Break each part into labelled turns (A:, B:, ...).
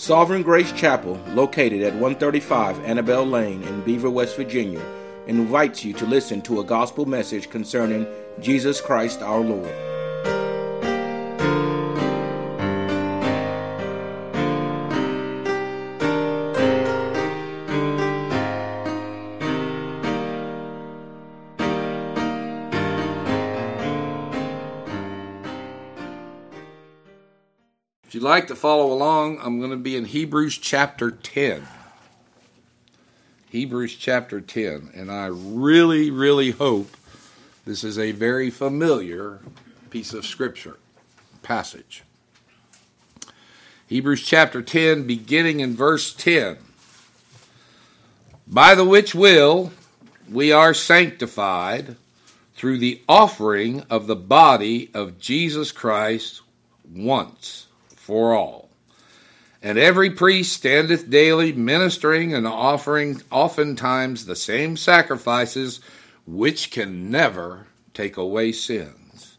A: Sovereign Grace Chapel, located at 135 Annabelle Lane in Beaver, West Virginia, invites you to listen to a gospel message concerning Jesus Christ our Lord.
B: Like to follow along, I'm going to be in Hebrews chapter 10. Hebrews chapter 10. And I really, really hope this is a very familiar piece of scripture, passage. Hebrews chapter 10, beginning in verse 10. By the which will we are sanctified through the offering of the body of Jesus Christ once for all. And every priest standeth daily ministering and offering oftentimes the same sacrifices which can never take away sins.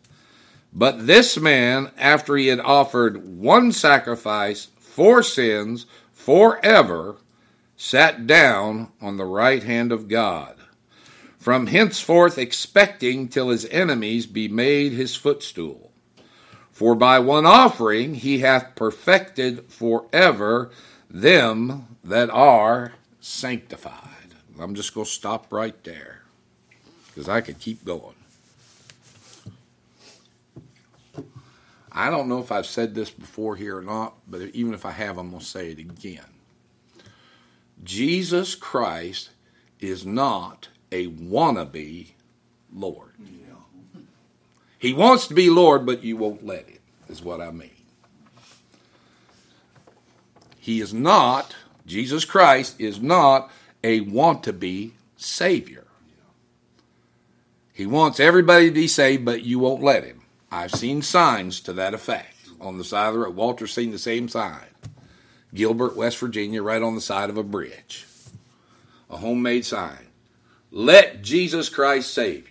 B: But this man, after he had offered one sacrifice for sins forever, sat down on the right hand of God, from henceforth expecting till his enemies be made his footstool. For by one offering he hath perfected forever them that are sanctified. I'm just going to stop right there because I could keep going. I don't know if I've said this before here or not, but even if I have, I'm going to say it again. Jesus Christ is not a wannabe Lord. He wants to be Lord, but you won't let him, is what I mean. He is not, Jesus Christ is not a want to be Savior. He wants everybody to be saved, but you won't let him. I've seen signs to that effect on the side of the road. Walter's seen the same sign. Gilbert, West Virginia, right on the side of a bridge. A homemade sign. Let Jesus Christ save you.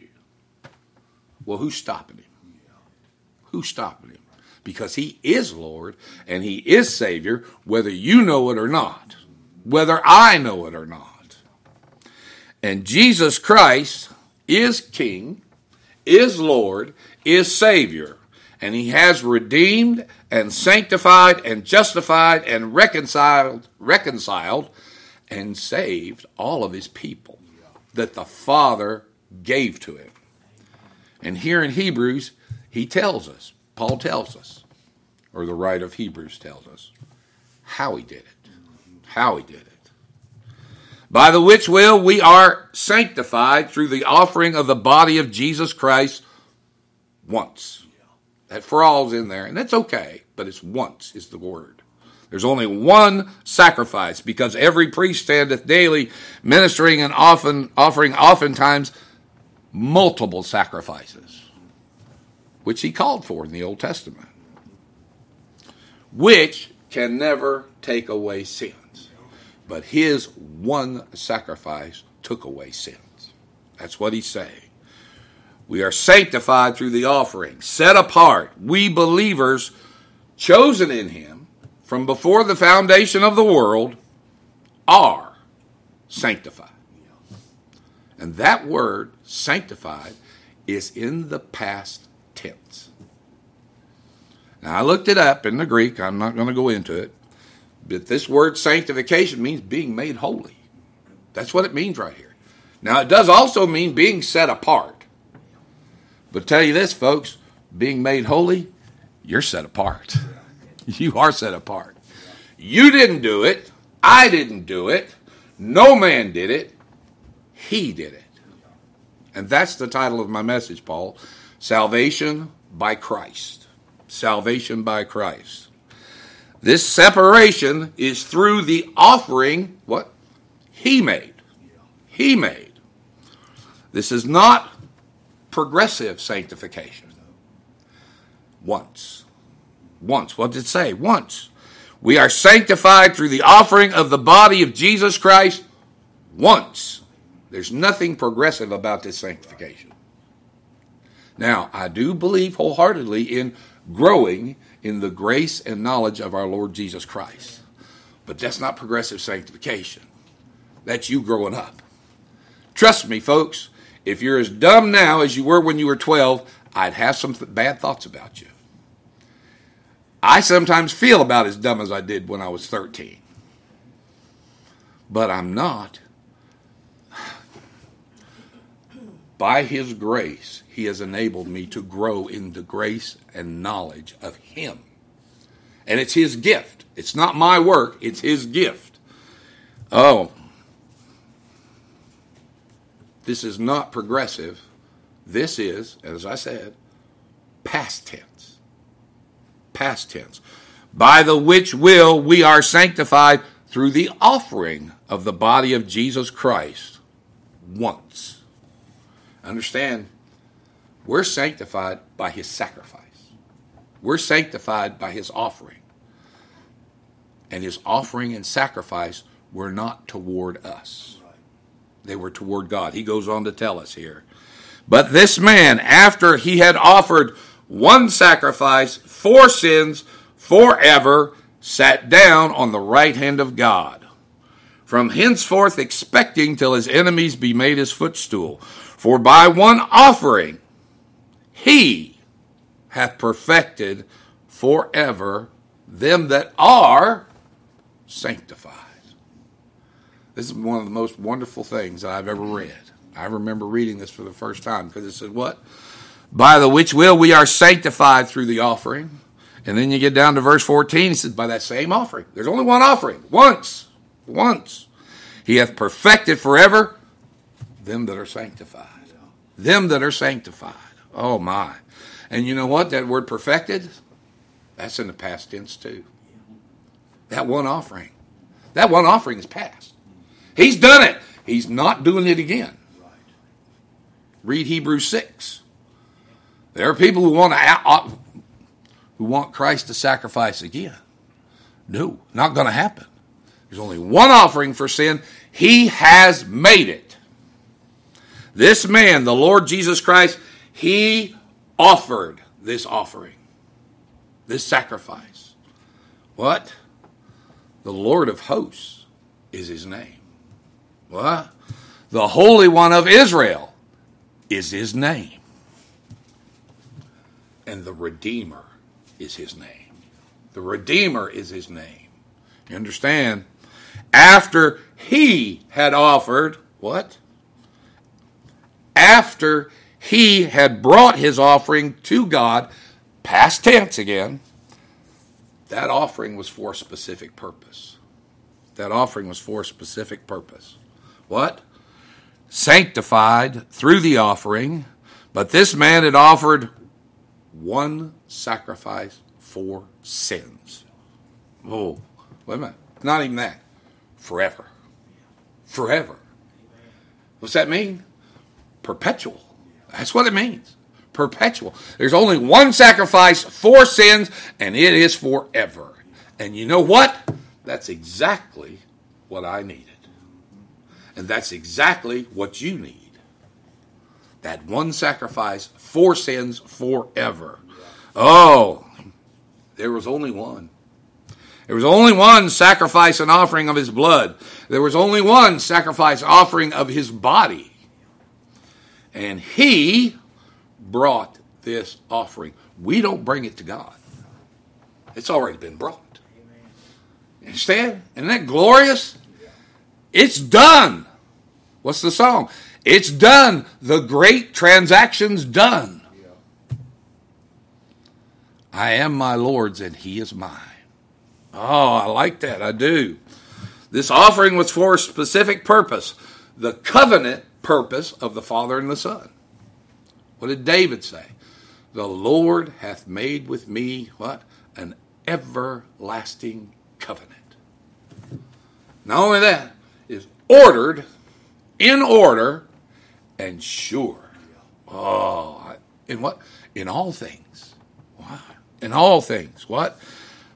B: Well, who's stopping him? Who's stopping him? Because he is Lord and he is Savior, whether you know it or not, whether I know it or not. And Jesus Christ is King, is Lord, is Savior, and he has redeemed and sanctified and justified and reconciled, reconciled and saved all of his people that the Father gave to him. And here in Hebrews, he tells us, Paul tells us, or the writer of Hebrews tells us, how he did it. How he did it. By the which will we are sanctified through the offering of the body of Jesus Christ once. That for all's in there, and that's okay, but it's once is the word. There's only one sacrifice because every priest standeth daily ministering and often offering oftentimes multiple sacrifices, which he called for in the Old Testament, which can never take away sins. But his one sacrifice took away sins. That's what he's saying. We are sanctified through the offering, set apart, we believers chosen in him from before the foundation of the world are sanctified. And that word, sanctified, is in the past tense. Now, I looked it up in the Greek. I'm not going to go into it. But this word sanctification means being made holy. That's what it means right here. Now, it does also mean being set apart. But tell you this, folks, being made holy, you're set apart. You are set apart. You didn't do it. I didn't do it. No man did it. He did it. And that's the title of my message, Paul. Salvation by Christ. Salvation by Christ. This separation is through the offering, what? He made. He made. This is not progressive sanctification. Once. Once. What did it say? Once. We are sanctified through the offering of the body of Jesus Christ once. There's nothing progressive about this sanctification. Now, I do believe wholeheartedly in growing in the grace and knowledge of our Lord Jesus Christ. But that's not progressive sanctification. That's you growing up. Trust me, folks, if you're as dumb now as you were when you were 12, I'd have some th- bad thoughts about you. I sometimes feel about as dumb as I did when I was 13. But I'm not. By His grace, He has enabled me to grow in the grace and knowledge of Him. And it's His gift. It's not my work, it's His gift. Oh, this is not progressive. This is, as I said, past tense. Past tense. By the which will we are sanctified through the offering of the body of Jesus Christ once. Understand, we're sanctified by his sacrifice. We're sanctified by his offering. And his offering and sacrifice were not toward us, they were toward God. He goes on to tell us here. But this man, after he had offered one sacrifice for sins forever, sat down on the right hand of God. From henceforth expecting till his enemies be made his footstool. For by one offering he hath perfected forever them that are sanctified. This is one of the most wonderful things that I've ever read. I remember reading this for the first time because it said, What? By the which will we are sanctified through the offering. And then you get down to verse 14, he says, By that same offering. There's only one offering. Once. Once. He hath perfected forever them that are sanctified. Them that are sanctified. Oh my. And you know what? That word perfected, that's in the past tense too. That one offering. That one offering is past. He's done it. He's not doing it again. Read Hebrews 6. There are people who want to uh, uh, who want Christ to sacrifice again. No, not going to happen. There's only one offering for sin. He has made it. This man, the Lord Jesus Christ, he offered this offering, this sacrifice. What? The Lord of hosts is his name. What? The Holy One of Israel is his name. And the Redeemer is his name. The Redeemer is his name. You understand? After he had offered, what? After he had brought his offering to God, past tense again, that offering was for a specific purpose. That offering was for a specific purpose. What? Sanctified through the offering, but this man had offered one sacrifice for sins. Oh, wait a minute. Not even that. Forever. Forever. What's that mean? Perpetual. That's what it means. Perpetual. There's only one sacrifice for sins, and it is forever. And you know what? That's exactly what I needed. And that's exactly what you need. That one sacrifice for sins forever. Oh, there was only one. There was only one sacrifice and offering of his blood. There was only one sacrifice offering of his body. And he brought this offering. We don't bring it to God. It's already been brought. Understand? Isn't that glorious? It's done. What's the song? It's done. The great transaction's done. I am my Lord's and he is mine. Oh, I like that. I do. This offering was for a specific purpose the covenant purpose of the Father and the Son. What did David say? The Lord hath made with me what? An everlasting covenant. Not only that, is ordered, in order, and sure. Oh, in what? In all things. Wow. In all things. What?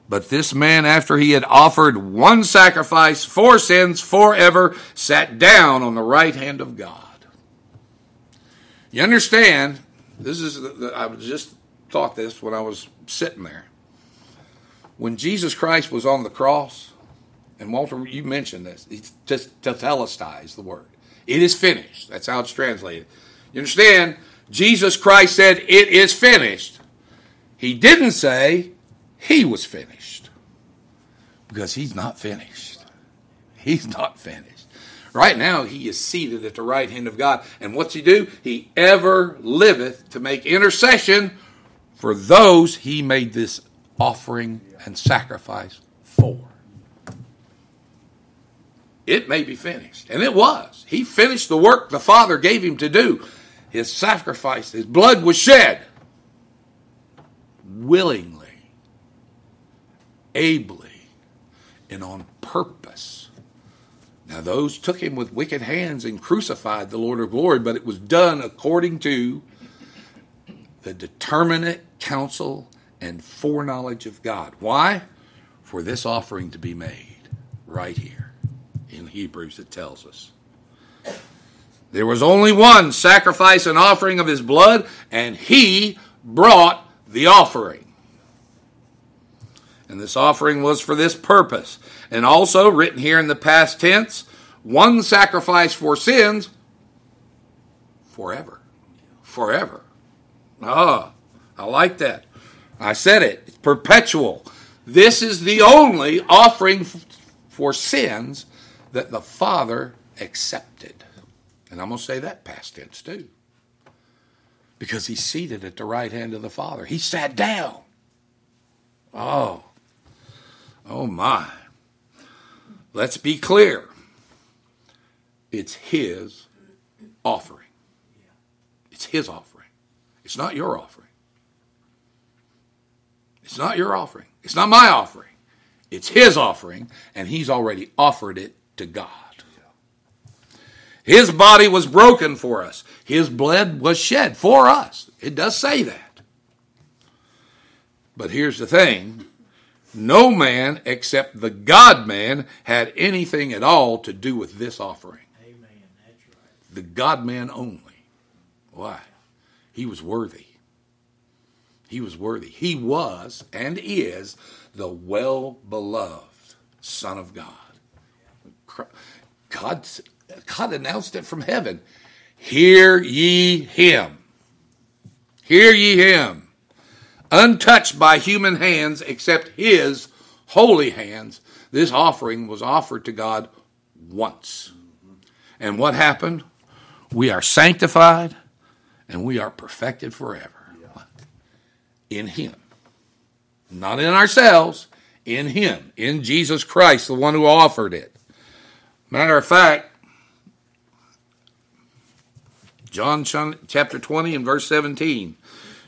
B: But this man, after he had offered one sacrifice for sins forever, sat down on the right hand of God. You understand? This is, I just thought this when I was sitting there. When Jesus Christ was on the cross, And Walter, you mentioned this. It's just tetelestai the word. It is finished. That's how it's translated. You understand? Jesus Christ said, It is finished. He didn't say he was finished because he's not finished. He's not finished. Right now, he is seated at the right hand of God. And what's he do? He ever liveth to make intercession for those he made this offering and sacrifice for. It may be finished. And it was. He finished the work the Father gave him to do. His sacrifice, his blood was shed willingly, ably, and on purpose. Now, those took him with wicked hands and crucified the Lord of glory, but it was done according to the determinate counsel and foreknowledge of God. Why? For this offering to be made right here. In Hebrews, it tells us. There was only one sacrifice and offering of his blood, and he brought the offering. And this offering was for this purpose. And also, written here in the past tense, one sacrifice for sins forever. Forever. Ah, I like that. I said it. It's perpetual. This is the only offering for sins that the Father accepted. And I'm going to say that past tense too because he's seated at the right hand of the Father. He sat down. Oh, oh my. Let's be clear. It's his offering. It's his offering. It's not your offering. It's not your offering. It's not my offering. It's his offering, and he's already offered it to God. His body was broken for us. His blood was shed for us. It does say that. But here's the thing no man except the God man had anything at all to do with this offering. Amen. That's right. The God man only. Why? He was worthy. He was worthy. He was and is the well beloved Son of God. God God announced it from heaven. Hear ye him. Hear ye him. Untouched by human hands except his holy hands, this offering was offered to God once. And what happened? We are sanctified and we are perfected forever. In him. Not in ourselves, in him, in Jesus Christ, the one who offered it. Matter of fact, John chapter 20 and verse 17.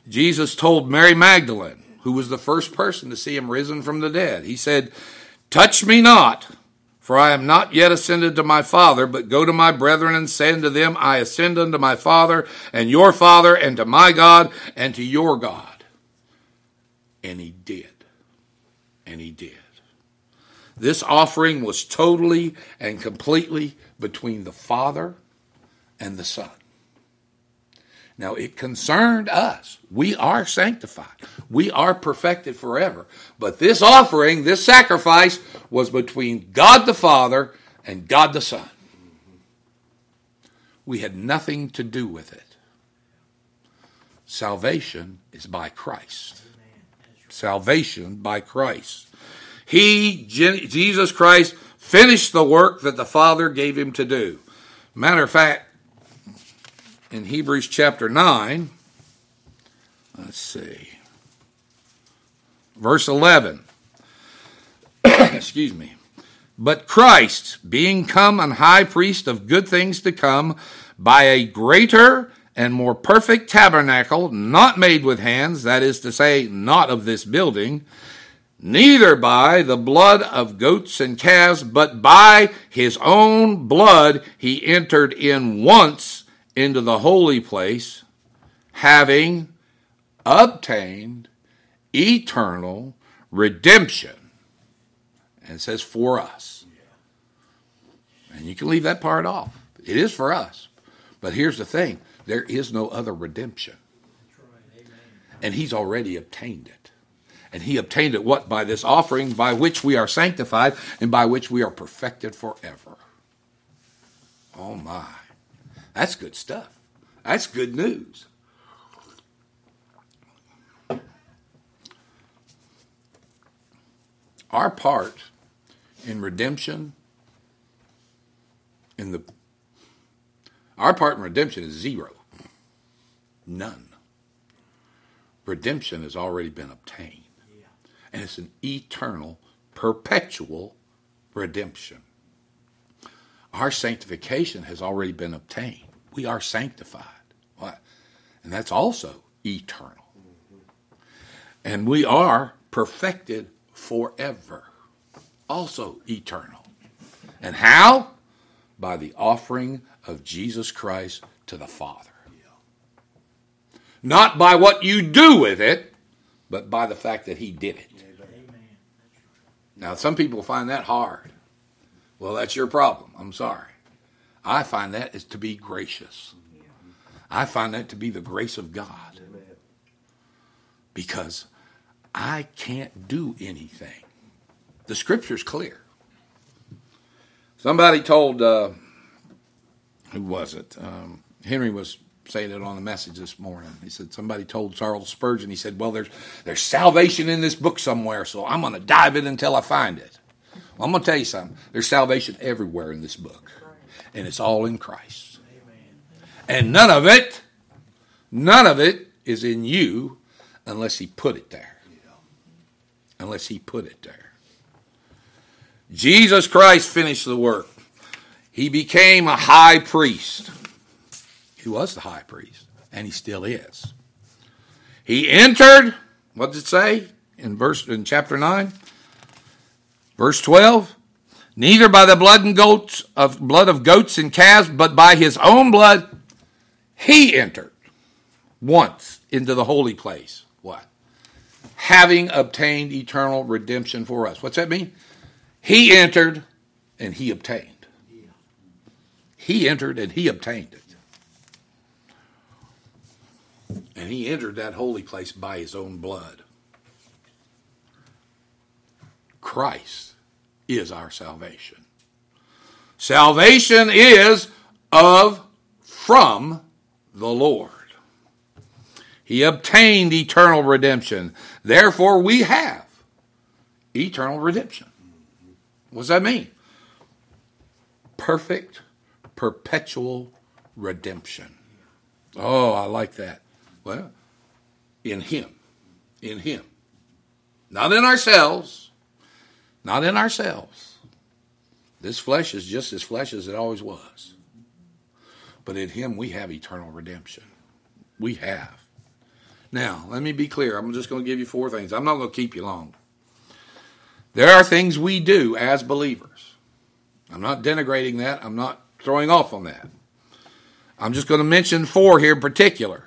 B: Jesus told Mary Magdalene, who was the first person to see him risen from the dead, he said, Touch me not, for I am not yet ascended to my Father, but go to my brethren and say unto them, I ascend unto my Father and your Father, and to my God and to your God. And he did. And he did. This offering was totally and completely between the Father and the Son. Now, it concerned us. We are sanctified, we are perfected forever. But this offering, this sacrifice, was between God the Father and God the Son. We had nothing to do with it. Salvation is by Christ. Salvation by Christ. He, Jesus Christ, finished the work that the Father gave him to do. Matter of fact, in Hebrews chapter 9. Let's see. Verse 11. Excuse me. But Christ, being come an high priest of good things to come, by a greater and more perfect tabernacle, not made with hands, that is to say, not of this building, neither by the blood of goats and calves, but by his own blood he entered in once into the holy place, having obtained eternal redemption. And it says for us. And you can leave that part off. It is for us. But here's the thing there is no other redemption. And he's already obtained it. And he obtained it what? By this offering by which we are sanctified and by which we are perfected forever. Oh my. That's good stuff. That's good news. Our part in redemption in the our part in redemption is zero. None. Redemption has already been obtained. And it's an eternal, perpetual redemption. Our sanctification has already been obtained. We are sanctified. And that's also eternal. And we are perfected forever. Also eternal. And how? By the offering of Jesus Christ to the Father. Not by what you do with it, but by the fact that He did it. Now, some people find that hard. Well, that's your problem. I'm sorry. I find that is to be gracious. I find that to be the grace of God. Because I can't do anything. The scripture's clear. Somebody told, uh, who was it? Um, Henry was saying it on the message this morning. He said somebody told Charles Spurgeon. He said, "Well, there's there's salvation in this book somewhere, so I'm going to dive in until I find it." Well, I'm going to tell you something. There's salvation everywhere in this book, and it's all in Christ. And none of it, none of it is in you unless He put it there. Unless He put it there. Jesus Christ finished the work. He became a high priest. He was the high priest, and he still is. He entered, what does it say in verse in chapter 9? Verse 12. Neither by the blood and goats of blood of goats and calves, but by his own blood, he entered once into the holy place. What? Having obtained eternal redemption for us. What's that mean? He entered and he obtained. He entered and he obtained it. And he entered that holy place by his own blood. Christ is our salvation. Salvation is of from the Lord. He obtained eternal redemption. Therefore, we have eternal redemption. What does that mean? Perfect, perpetual redemption. Oh, I like that. Well, in Him. In Him. Not in ourselves. Not in ourselves. This flesh is just as flesh as it always was. But in Him we have eternal redemption. We have. Now, let me be clear. I'm just going to give you four things. I'm not going to keep you long. There are things we do as believers. I'm not denigrating that. I'm not throwing off on that. I'm just going to mention four here in particular.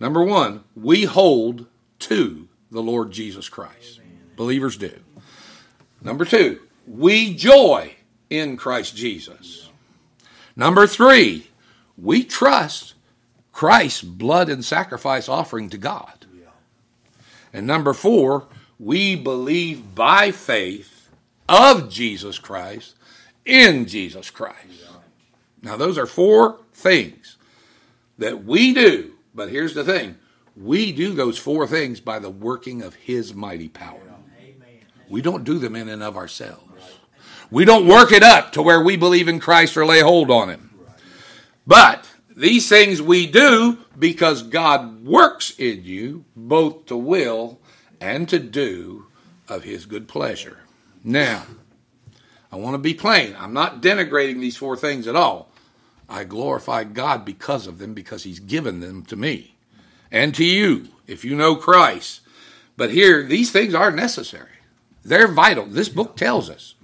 B: Number one, we hold to the Lord Jesus Christ. Amen. Believers do. Number two, we joy in Christ Jesus. Number three, we trust Christ's blood and sacrifice offering to God. And number four, we believe by faith of Jesus Christ in Jesus Christ. Now, those are four things that we do but here's the thing we do those four things by the working of His mighty power. We don't do them in and of ourselves. We don't work it up to where we believe in Christ or lay hold on Him. But these things we do because God works in you both to will and to do of His good pleasure. Now, I want to be plain. I'm not denigrating these four things at all. I glorify God because of them, because He's given them to me and to you, if you know Christ. But here, these things are necessary, they're vital. This book tells us.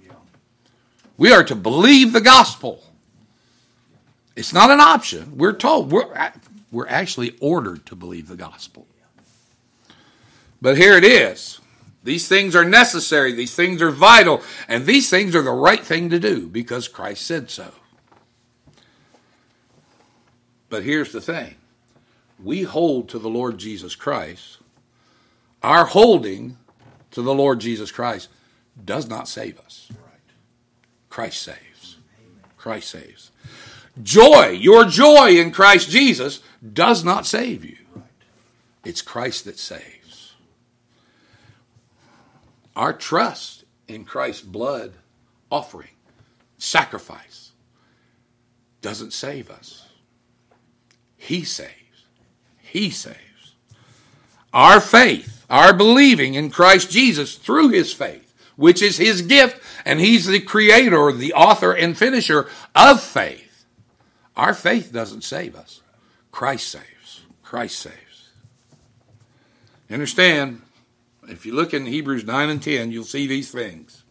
B: We are to believe the gospel. It's not an option. We're told, we're, we're actually ordered to believe the gospel. But here it is. These things are necessary, these things are vital, and these things are the right thing to do because Christ said so. But here's the thing we hold to the Lord Jesus Christ. Our holding to the Lord Jesus Christ does not save us. Christ saves. Christ saves. Joy, your joy in Christ Jesus does not save you. It's Christ that saves. Our trust in Christ's blood offering, sacrifice, doesn't save us. He saves. He saves. Our faith, our believing in Christ Jesus through his faith, which is his gift, and he's the creator, the author, and finisher of faith. Our faith doesn't save us. Christ saves. Christ saves. You understand? If you look in Hebrews 9 and 10, you'll see these things.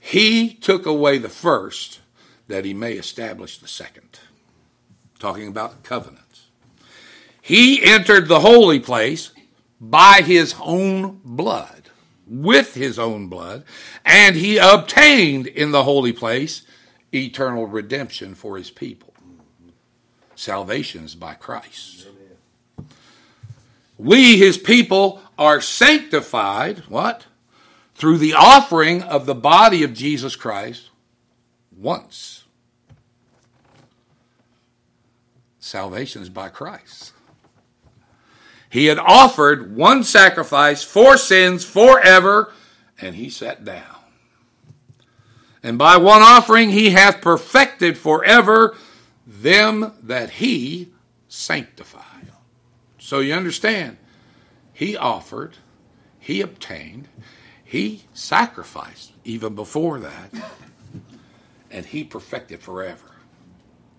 B: He took away the first that he may establish the second. Talking about covenants. He entered the holy place by his own blood, with his own blood, and he obtained in the holy place eternal redemption for his people. Salvation is by Christ. We, his people, are sanctified, what? Through the offering of the body of Jesus Christ once. Salvation is by Christ. He had offered one sacrifice for sins forever, and he sat down. And by one offering he hath perfected forever them that he sanctified. So you understand, he offered, he obtained, he sacrificed even before that, and he perfected forever.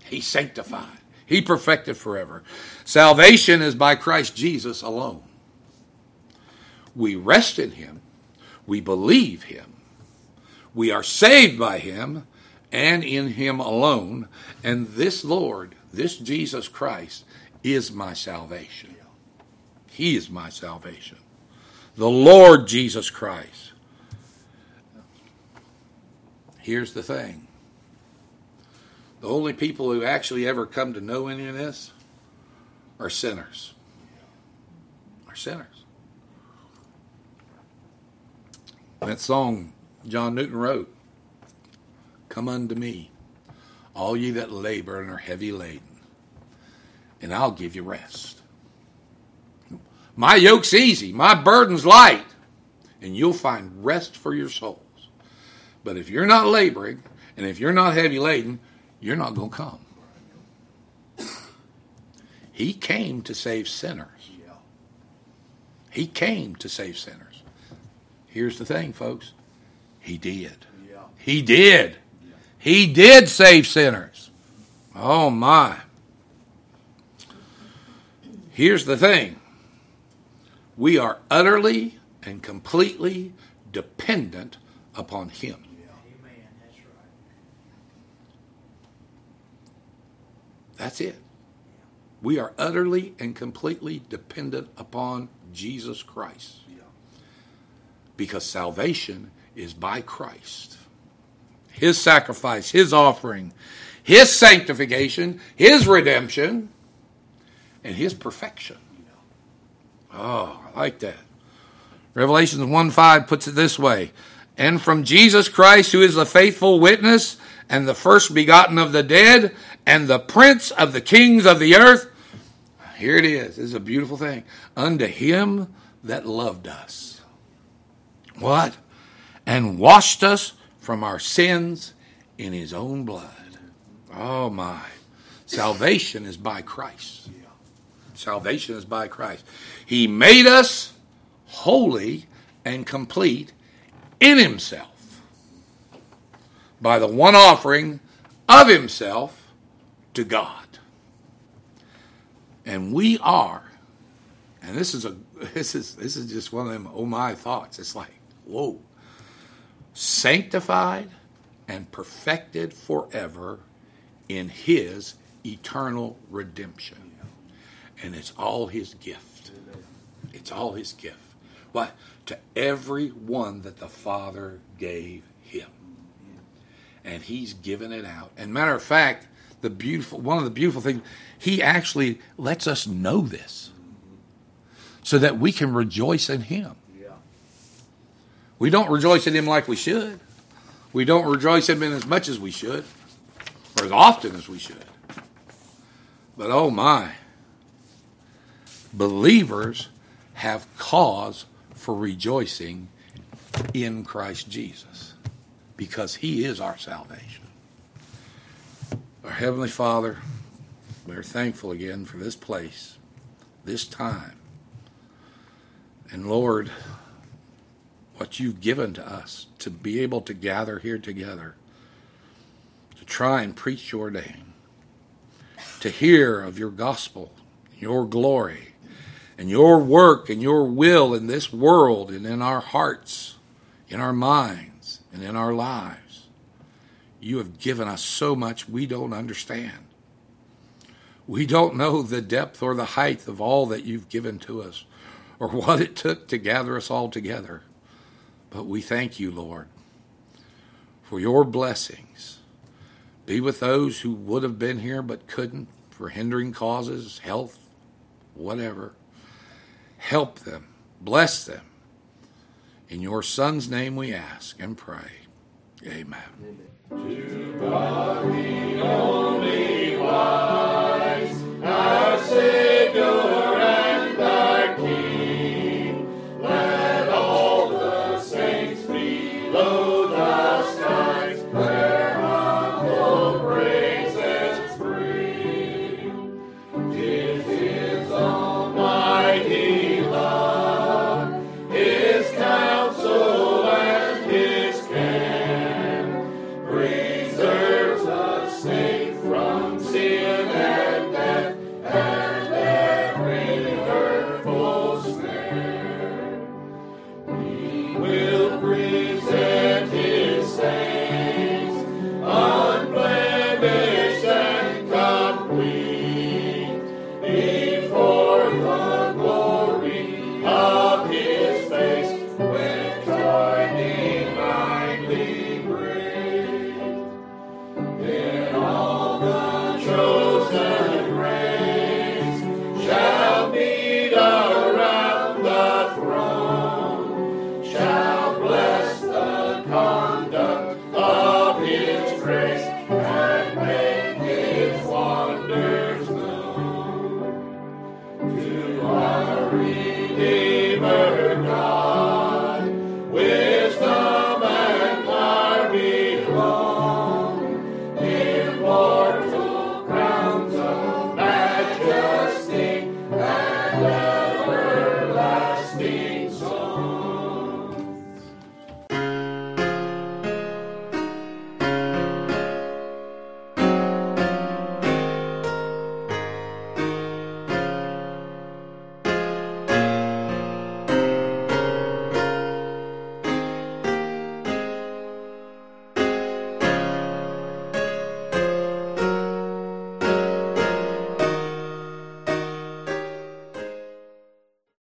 B: He sanctified, he perfected forever. Salvation is by Christ Jesus alone. We rest in him, we believe him, we are saved by him and in him alone, and this Lord, this Jesus Christ, is my salvation. He is my salvation. The Lord Jesus Christ. Here's the thing the only people who actually ever come to know any of this are sinners. Are sinners. That song John Newton wrote Come unto me, all ye that labor and are heavy laden, and I'll give you rest. My yoke's easy, my burden's light, and you'll find rest for your souls. But if you're not laboring, and if you're not heavy laden, you're not going to come. He came to save sinners. He came to save sinners. Here's the thing, folks. He did. He did. He did save sinners. Oh, my. Here's the thing we are utterly and completely dependent upon Him. That's it. We are utterly and completely dependent upon Jesus Christ. Because salvation is by Christ. His sacrifice, His offering, His sanctification, His redemption, and His perfection. Oh, I like that. Revelations 1 5 puts it this way And from Jesus Christ, who is the faithful witness and the first begotten of the dead and the prince of the kings of the earth. Here it is. This is a beautiful thing. Unto him that loved us. What? And washed us from our sins in his own blood. Oh my. Salvation is by Christ. Salvation is by Christ. He made us holy and complete in Himself by the one offering of Himself to God. And we are, and this is a this is this is just one of them oh my thoughts. It's like, whoa. Sanctified and perfected forever in his eternal redemption. And it's all his gift. It's all his gift. What? To every one that the Father gave him. And he's given it out. And matter of fact, the beautiful one of the beautiful things, he actually lets us know this. So that we can rejoice in him. We don't rejoice in Him like we should. We don't rejoice in Him as much as we should, or as often as we should. But oh my, believers have cause for rejoicing in Christ Jesus because He is our salvation. Our Heavenly Father, we are thankful again for this place, this time. And Lord, what you've given to us to be able to gather here together, to try and preach your name, to hear of your gospel, your glory, and your work and your will in this world and in our hearts, in our minds, and in our lives. You have given us so much we don't understand. We don't know the depth or the height of all that you've given to us or what it took to gather us all together. But we thank you, Lord, for your blessings. Be with those who would have been here but couldn't for hindering causes, health, whatever. Help them, bless them. In your Son's name we ask and pray. Amen. Amen.
C: The